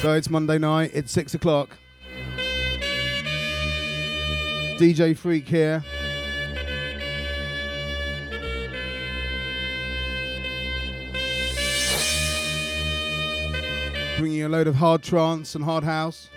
So it's Monday night, it's six o'clock. DJ Freak here. Bringing you a load of hard trance and hard house.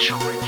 You'll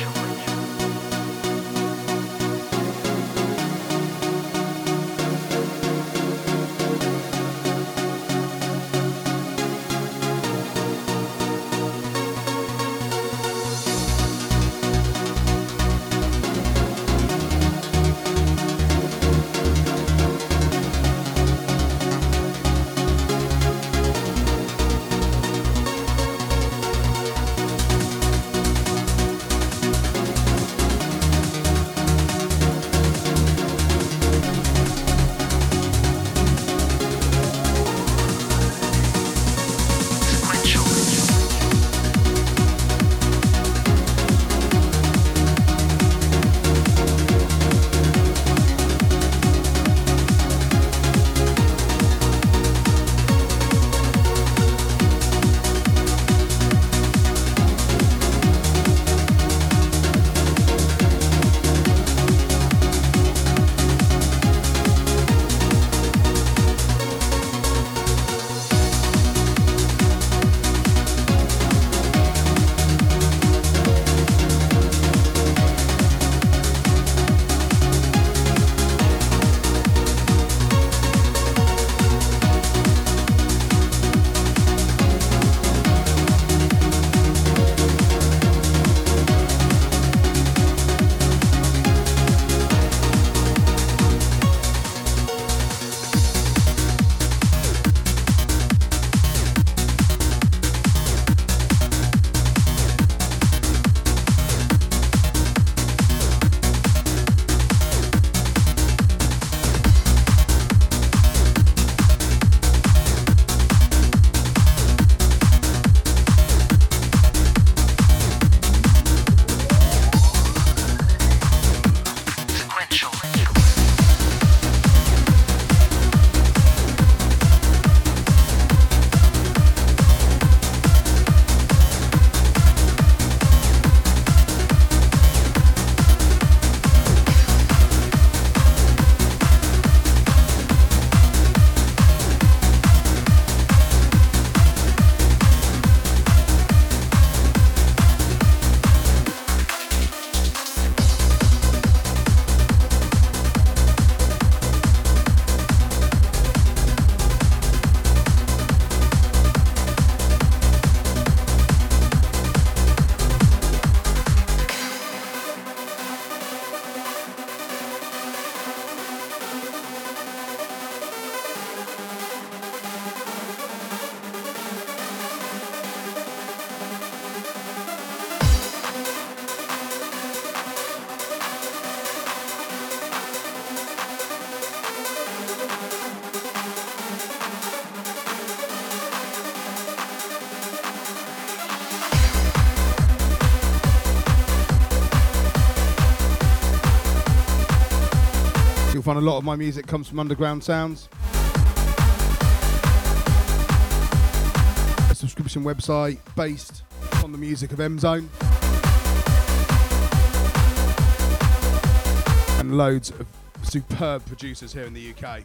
a lot of my music comes from underground sounds. A subscription website based on the music of M Zone. And loads of superb producers here in the UK.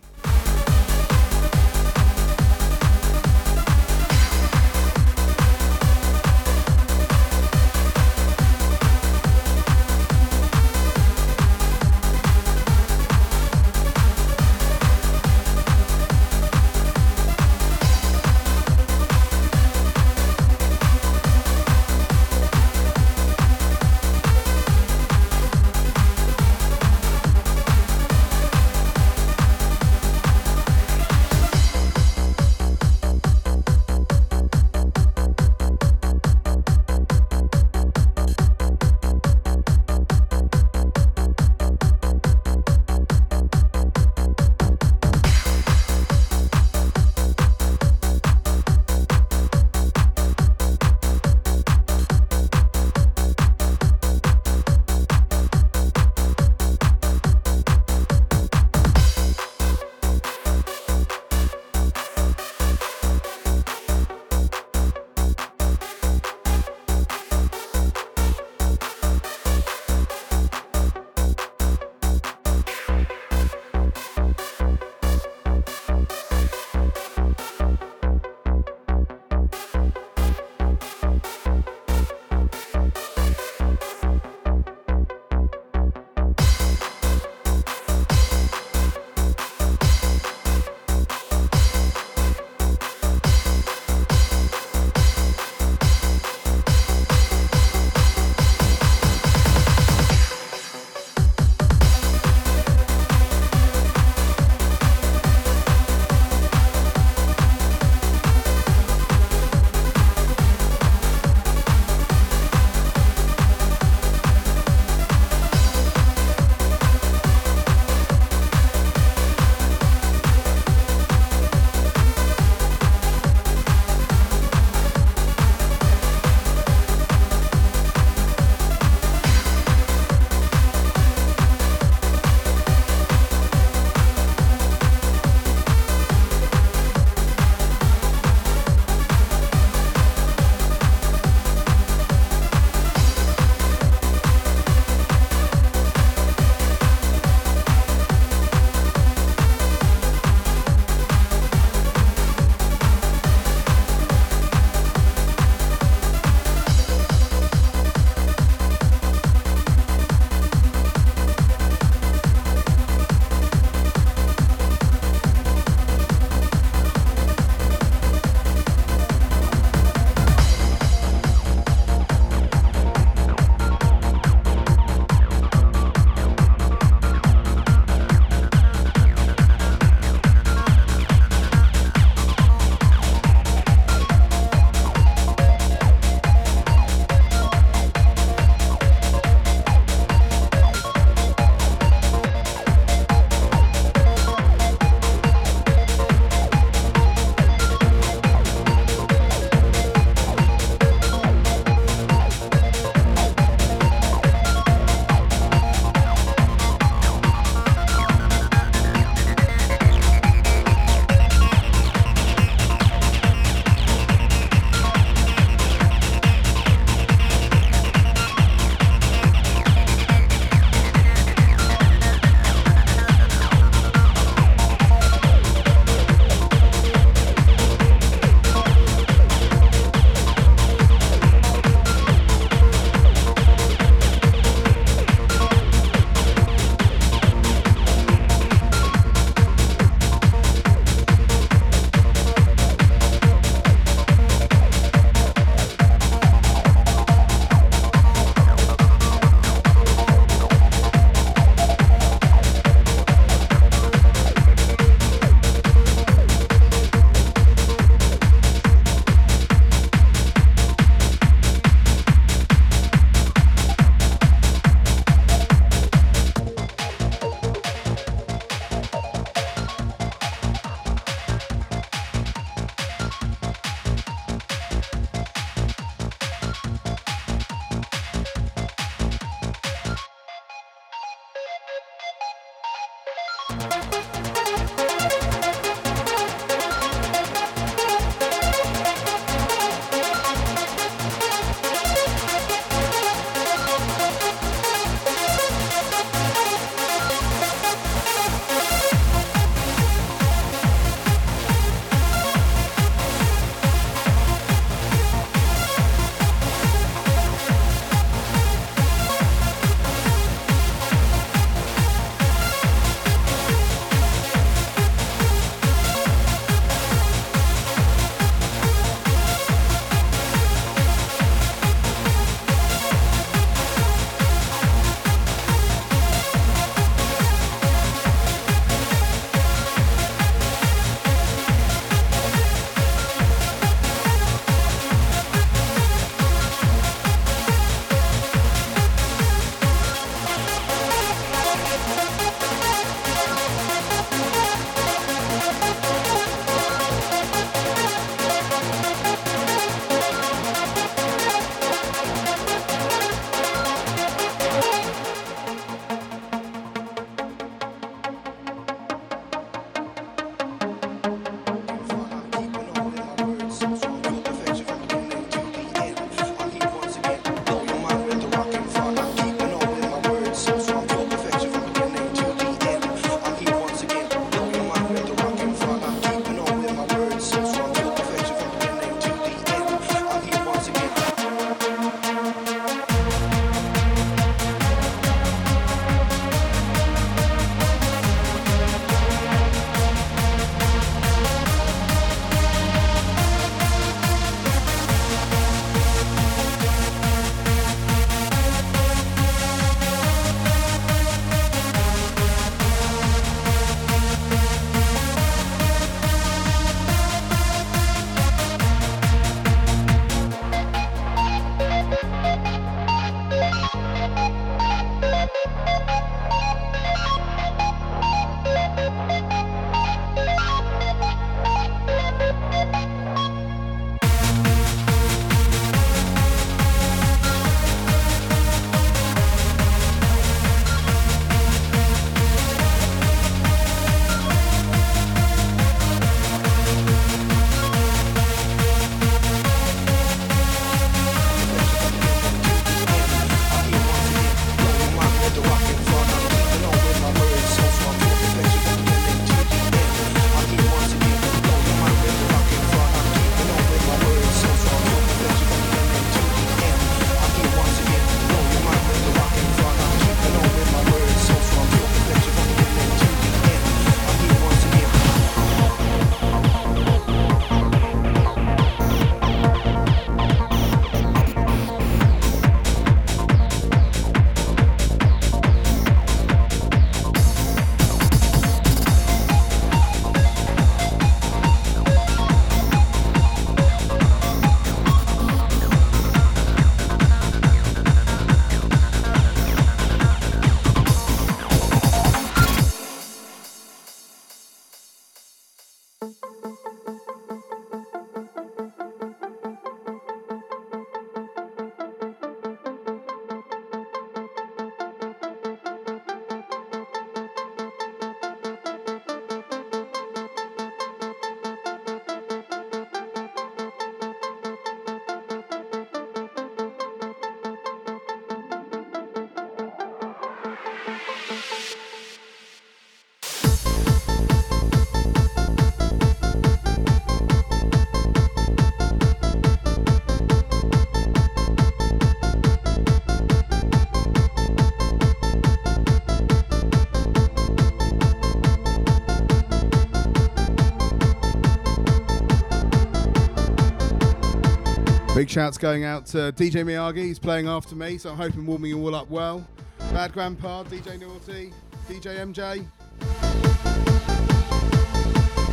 Shouts going out to DJ Miyagi. He's playing after me, so I'm hoping warming you all up well. Bad Grandpa, DJ Naughty, DJ MJ.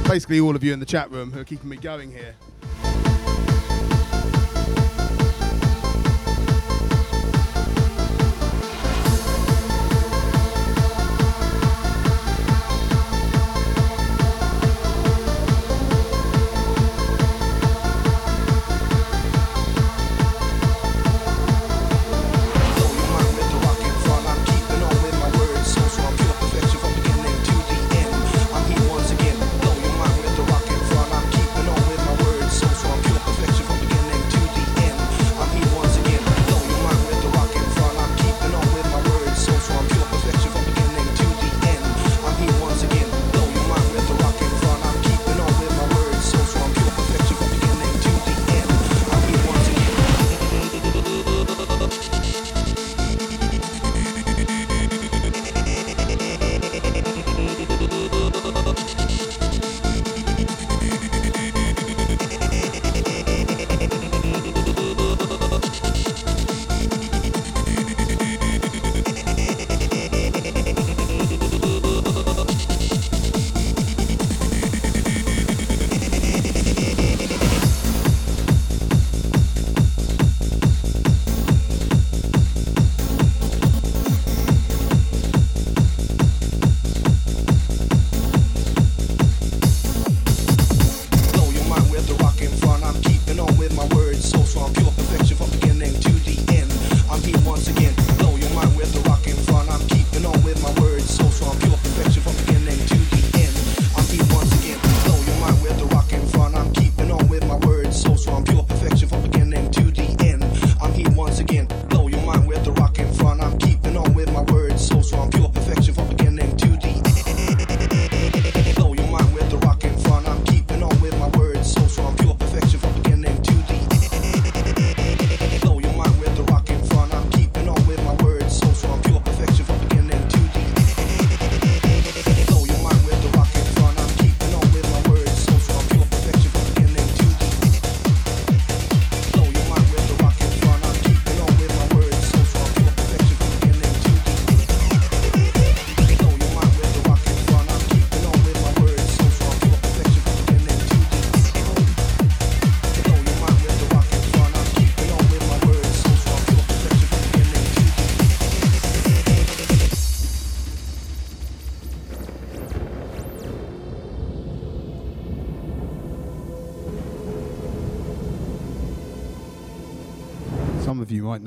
Basically, all of you in the chat room who are keeping me going here.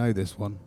Know this one.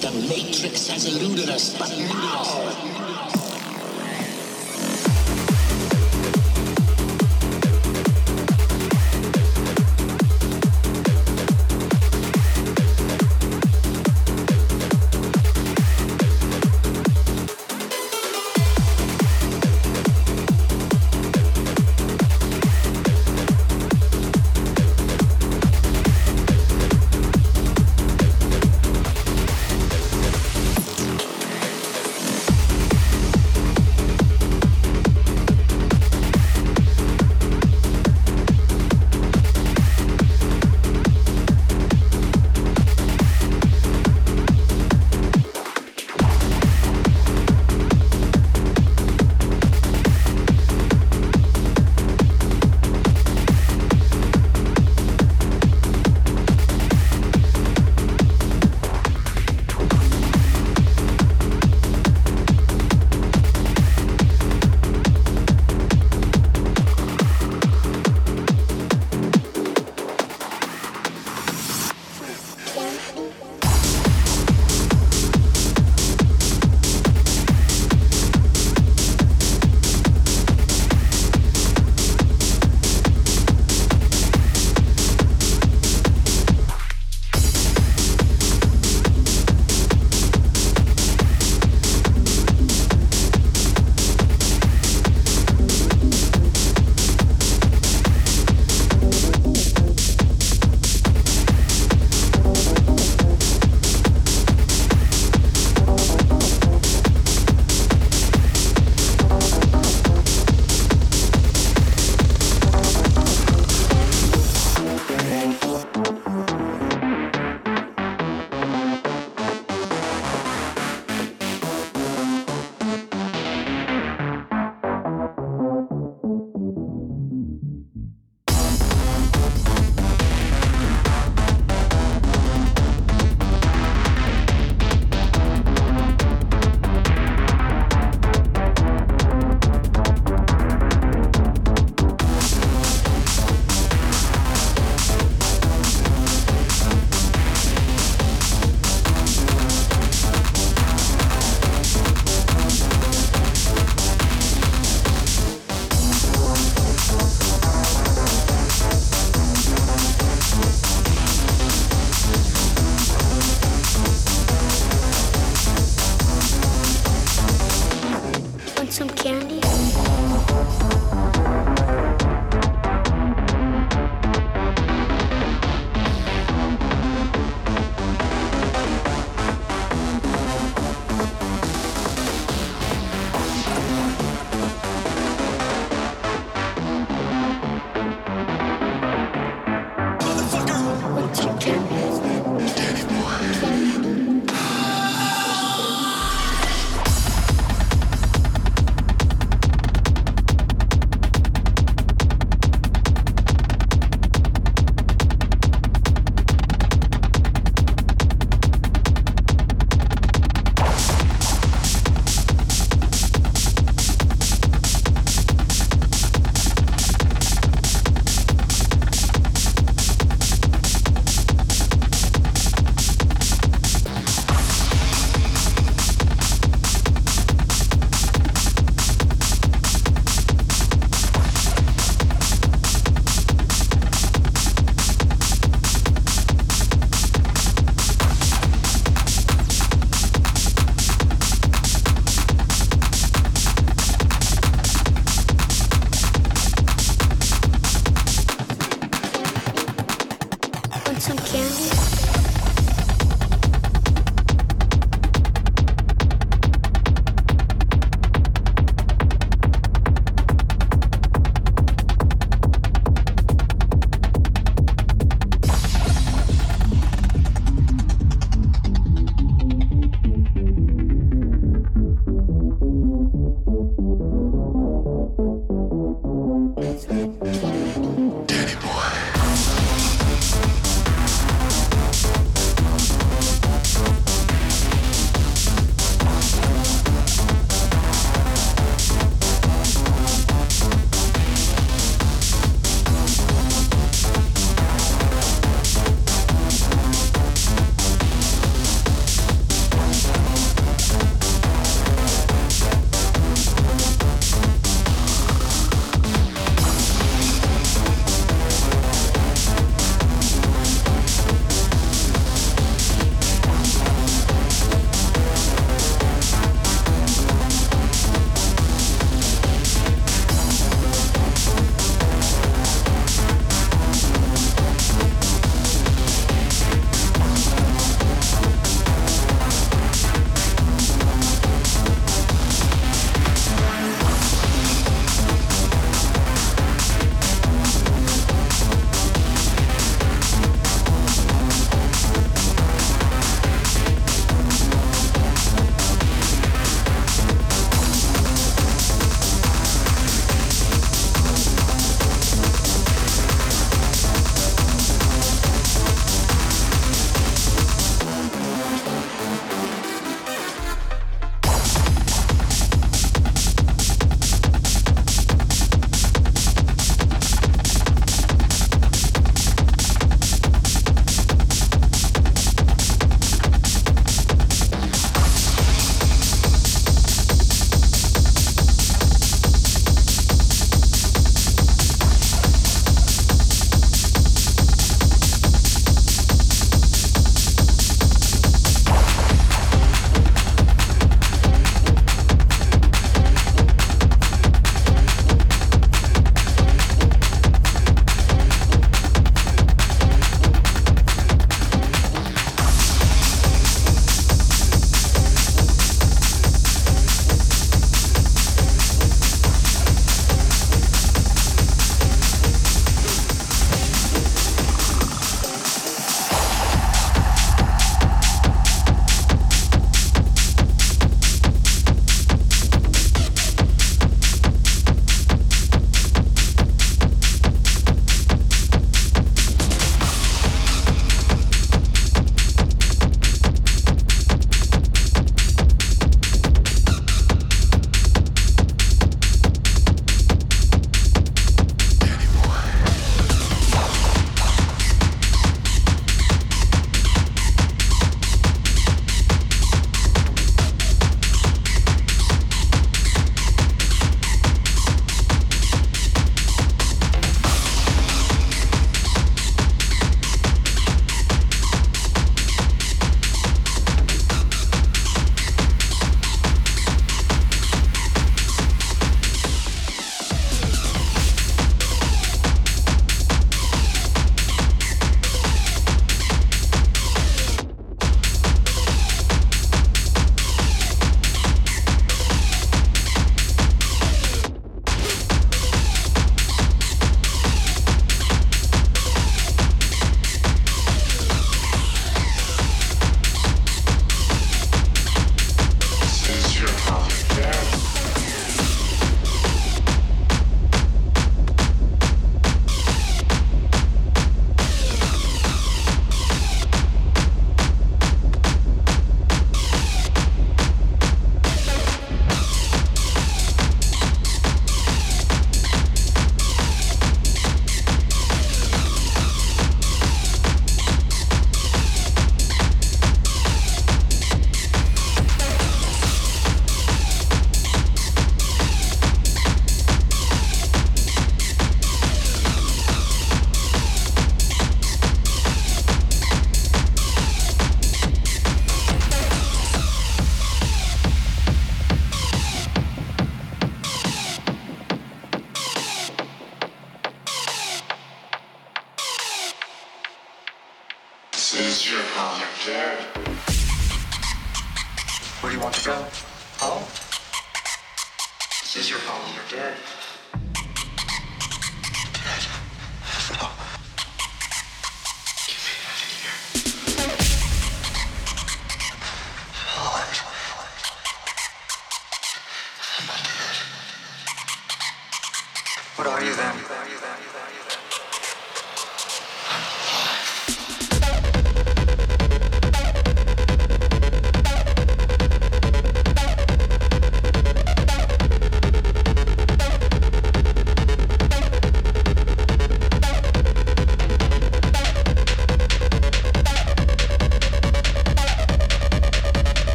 The Matrix has eluded us, but now.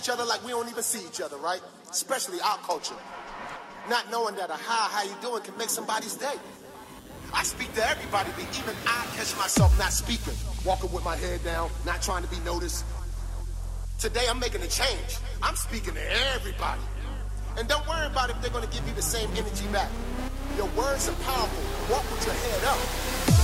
Each other like we don't even see each other, right? Especially our culture. Not knowing that a hi, how you doing can make somebody's day. I speak to everybody, but even I catch myself not speaking. Walking with my head down, not trying to be noticed. Today I'm making a change. I'm speaking to everybody. And don't worry about if they're gonna give you the same energy back. Your words are powerful. Walk with your head up.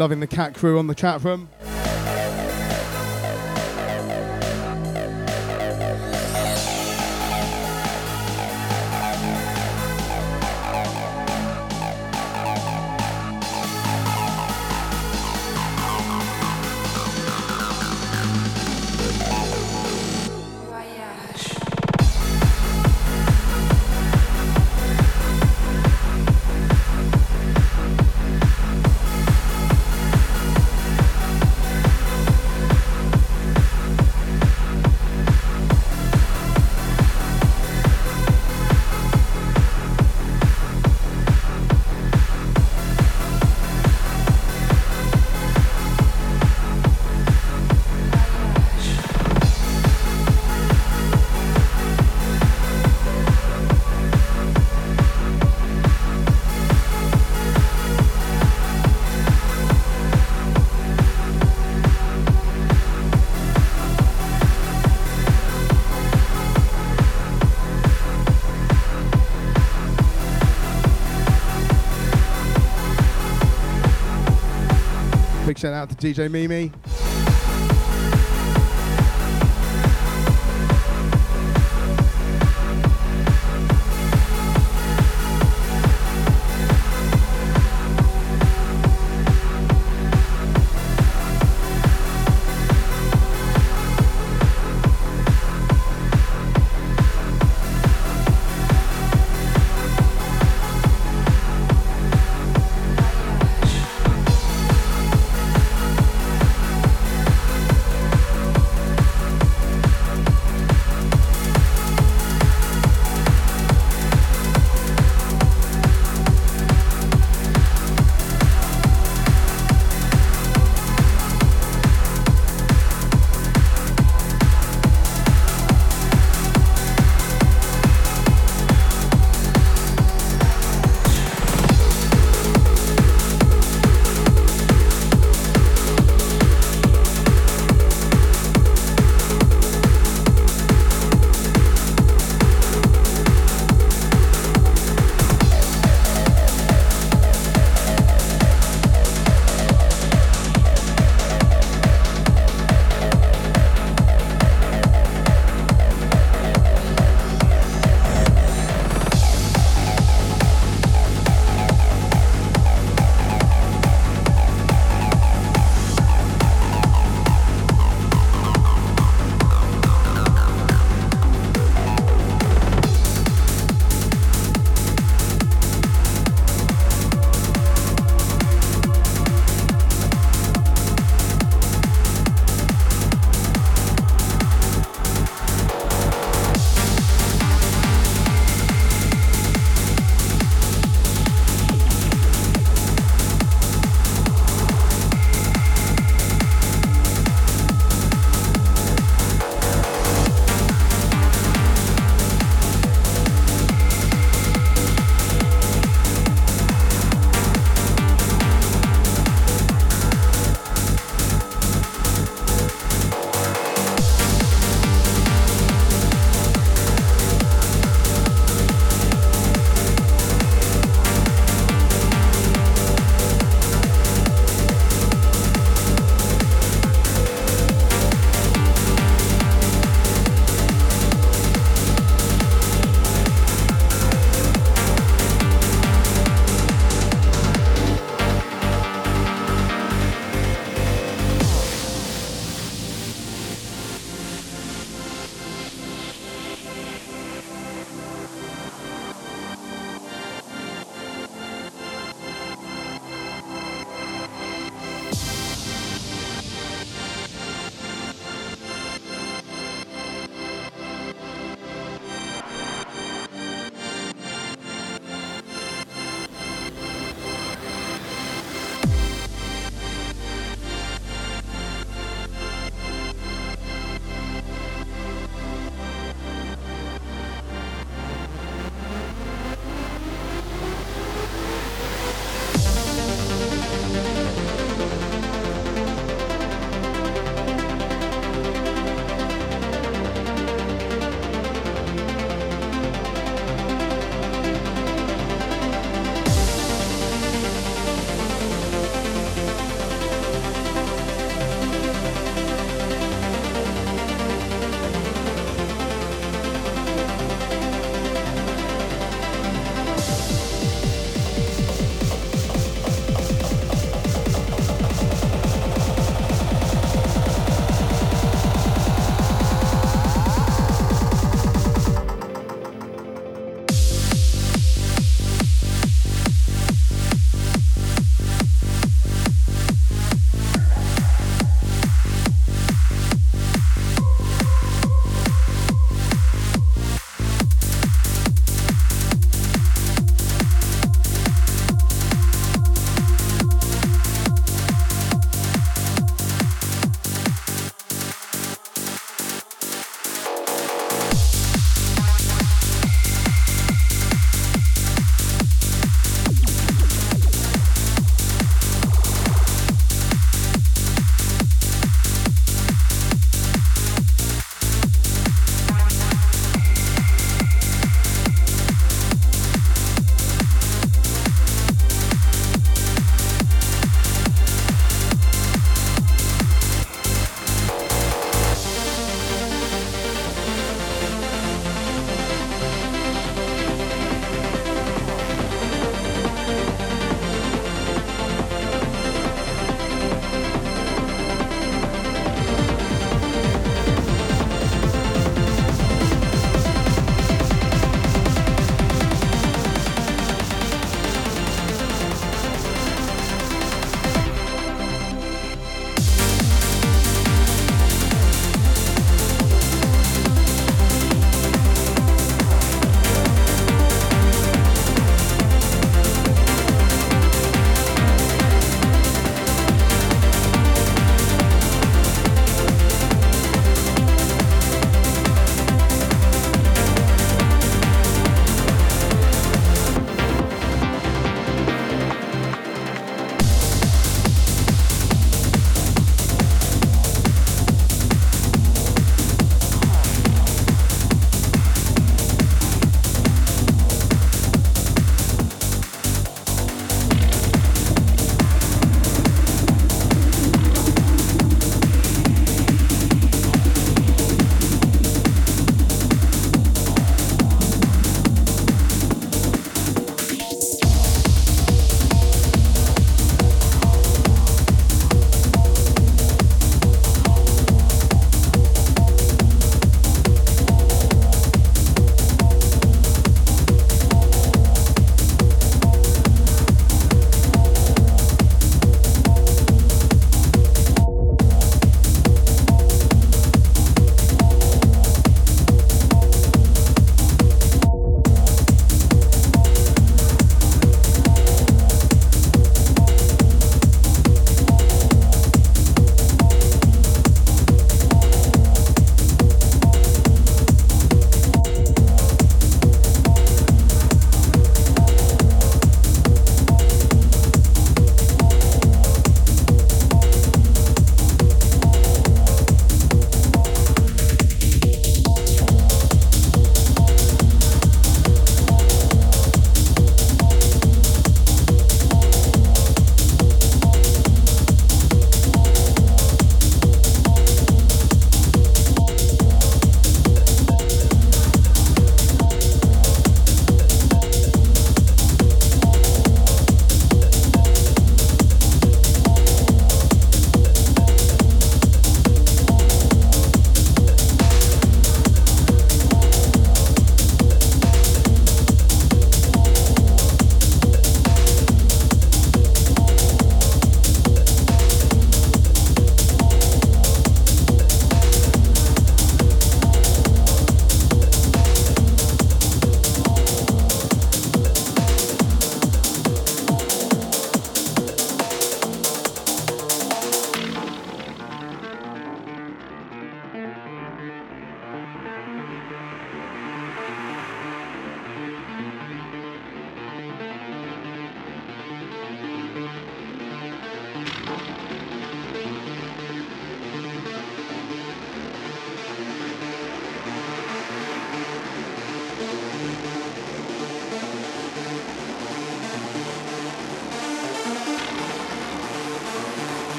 Loving the cat crew on the chat room. Out to DJ Mimi.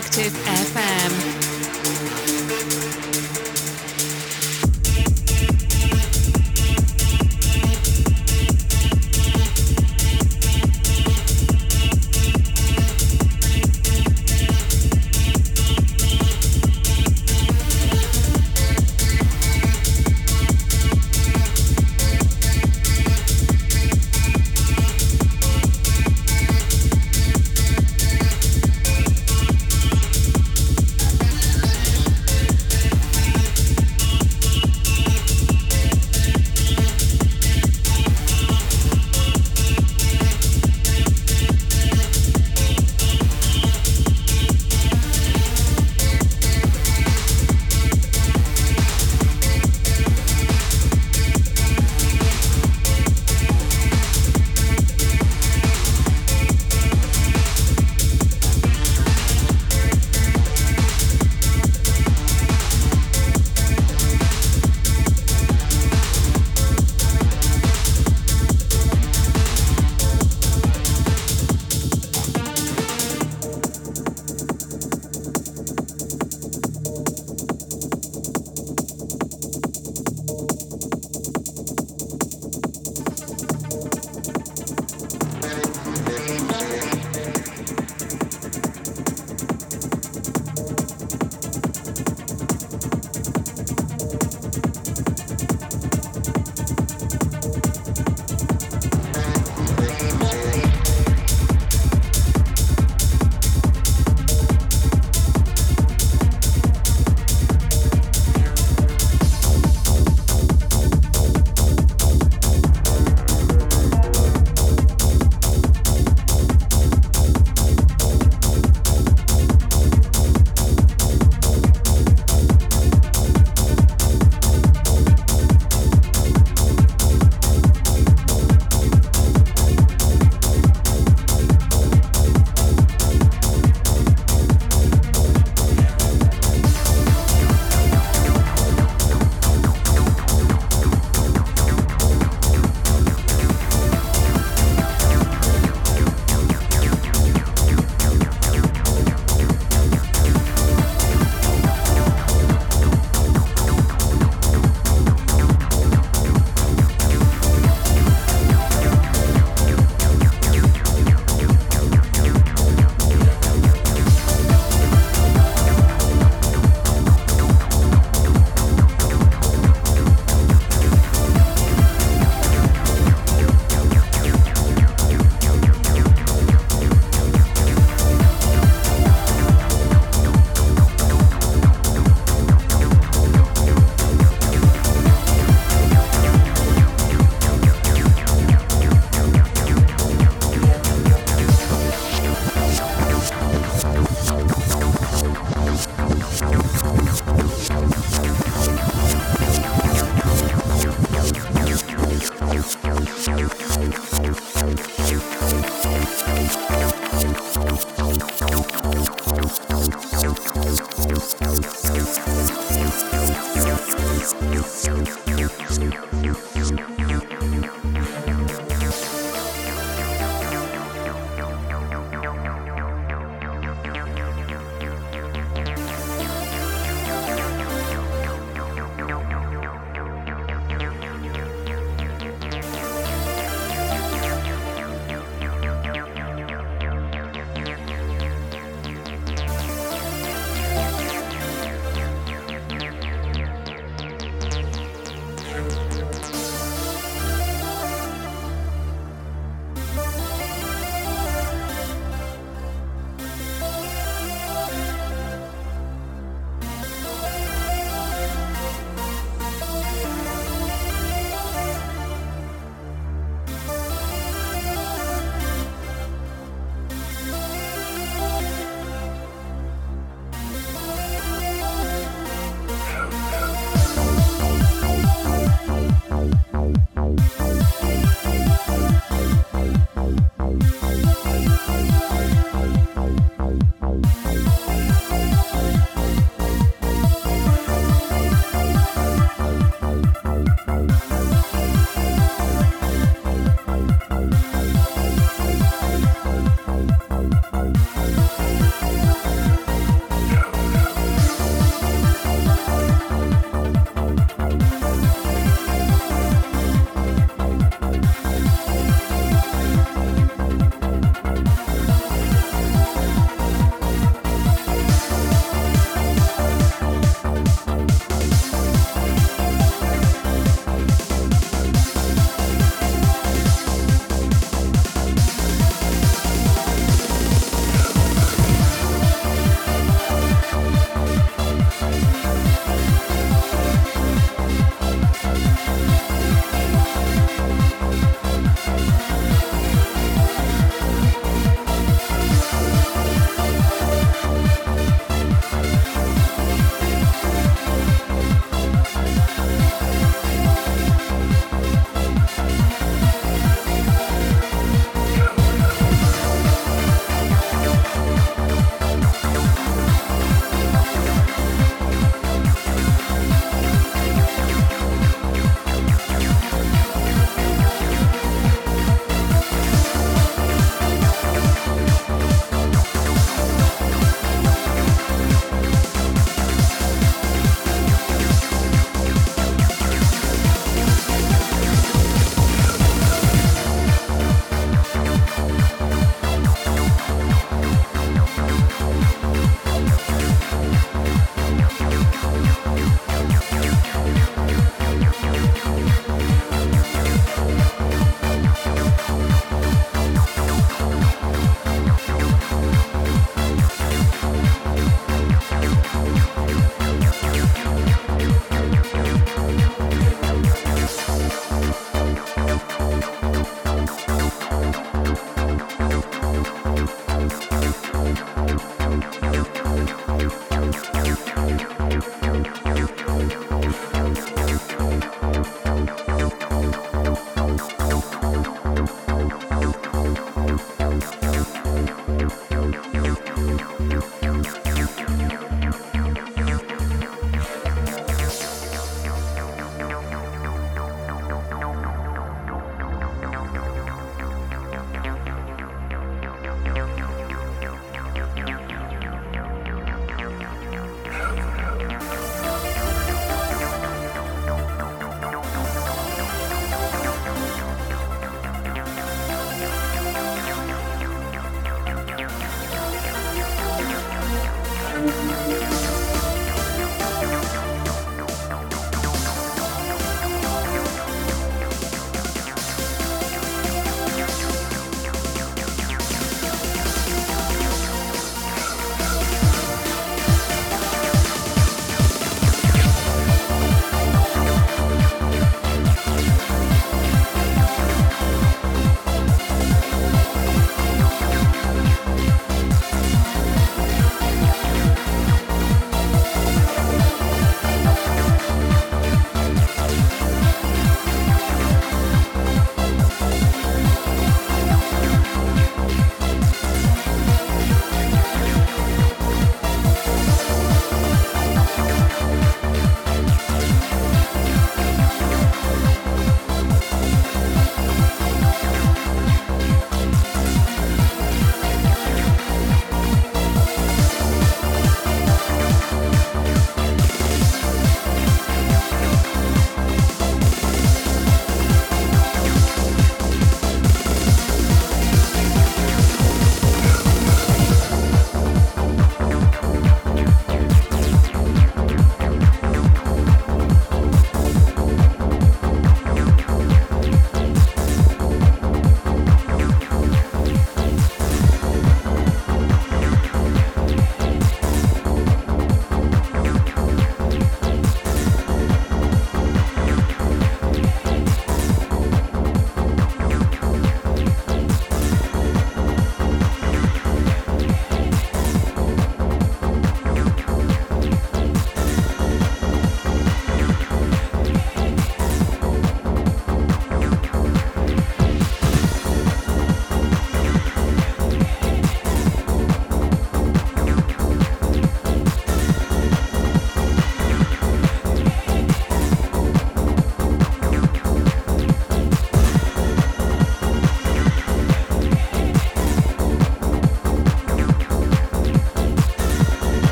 Radioactive FM.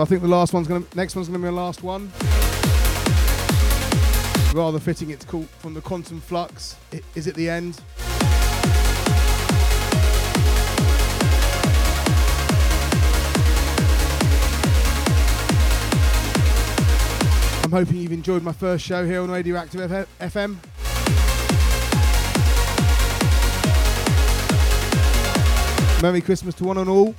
I think the last one's gonna, next one's gonna be the last one. Rather fitting, it's called from the Quantum Flux. Is it the end? I'm hoping you've enjoyed my first show here on Radioactive FM. Merry Christmas to one and all.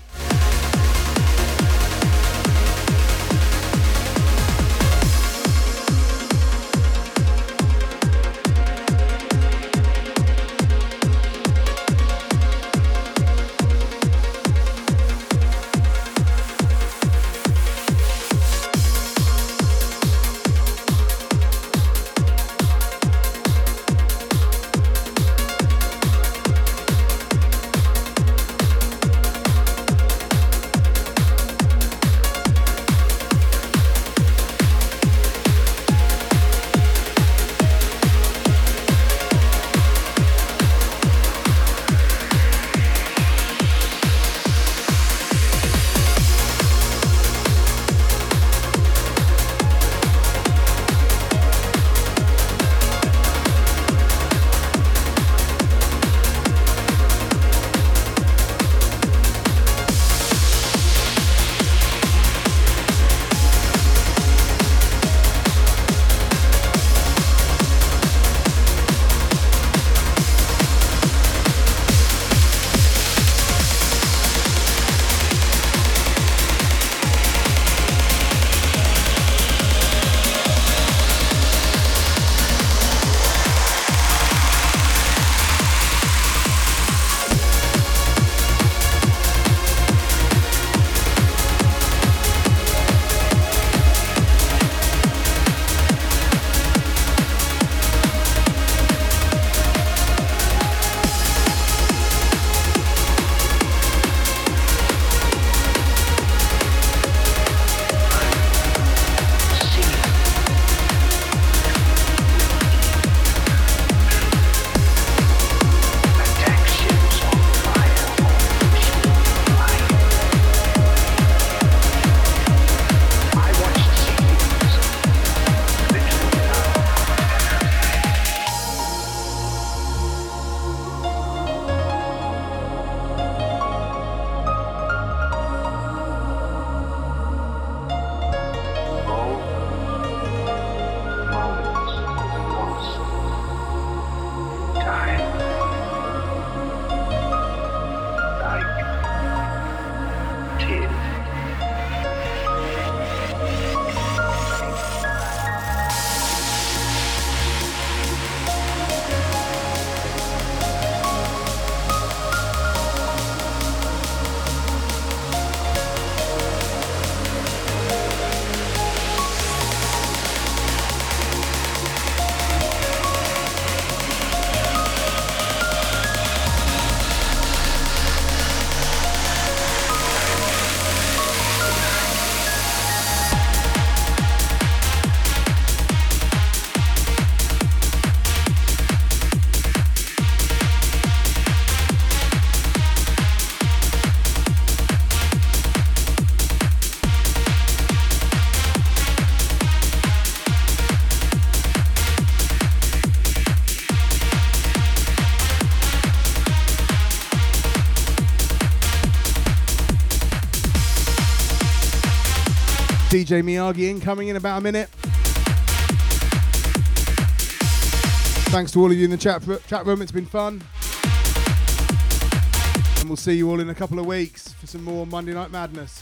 DJ Miyagi incoming in about a minute. Thanks to all of you in the chat, chat room, it's been fun. And we'll see you all in a couple of weeks for some more Monday Night Madness.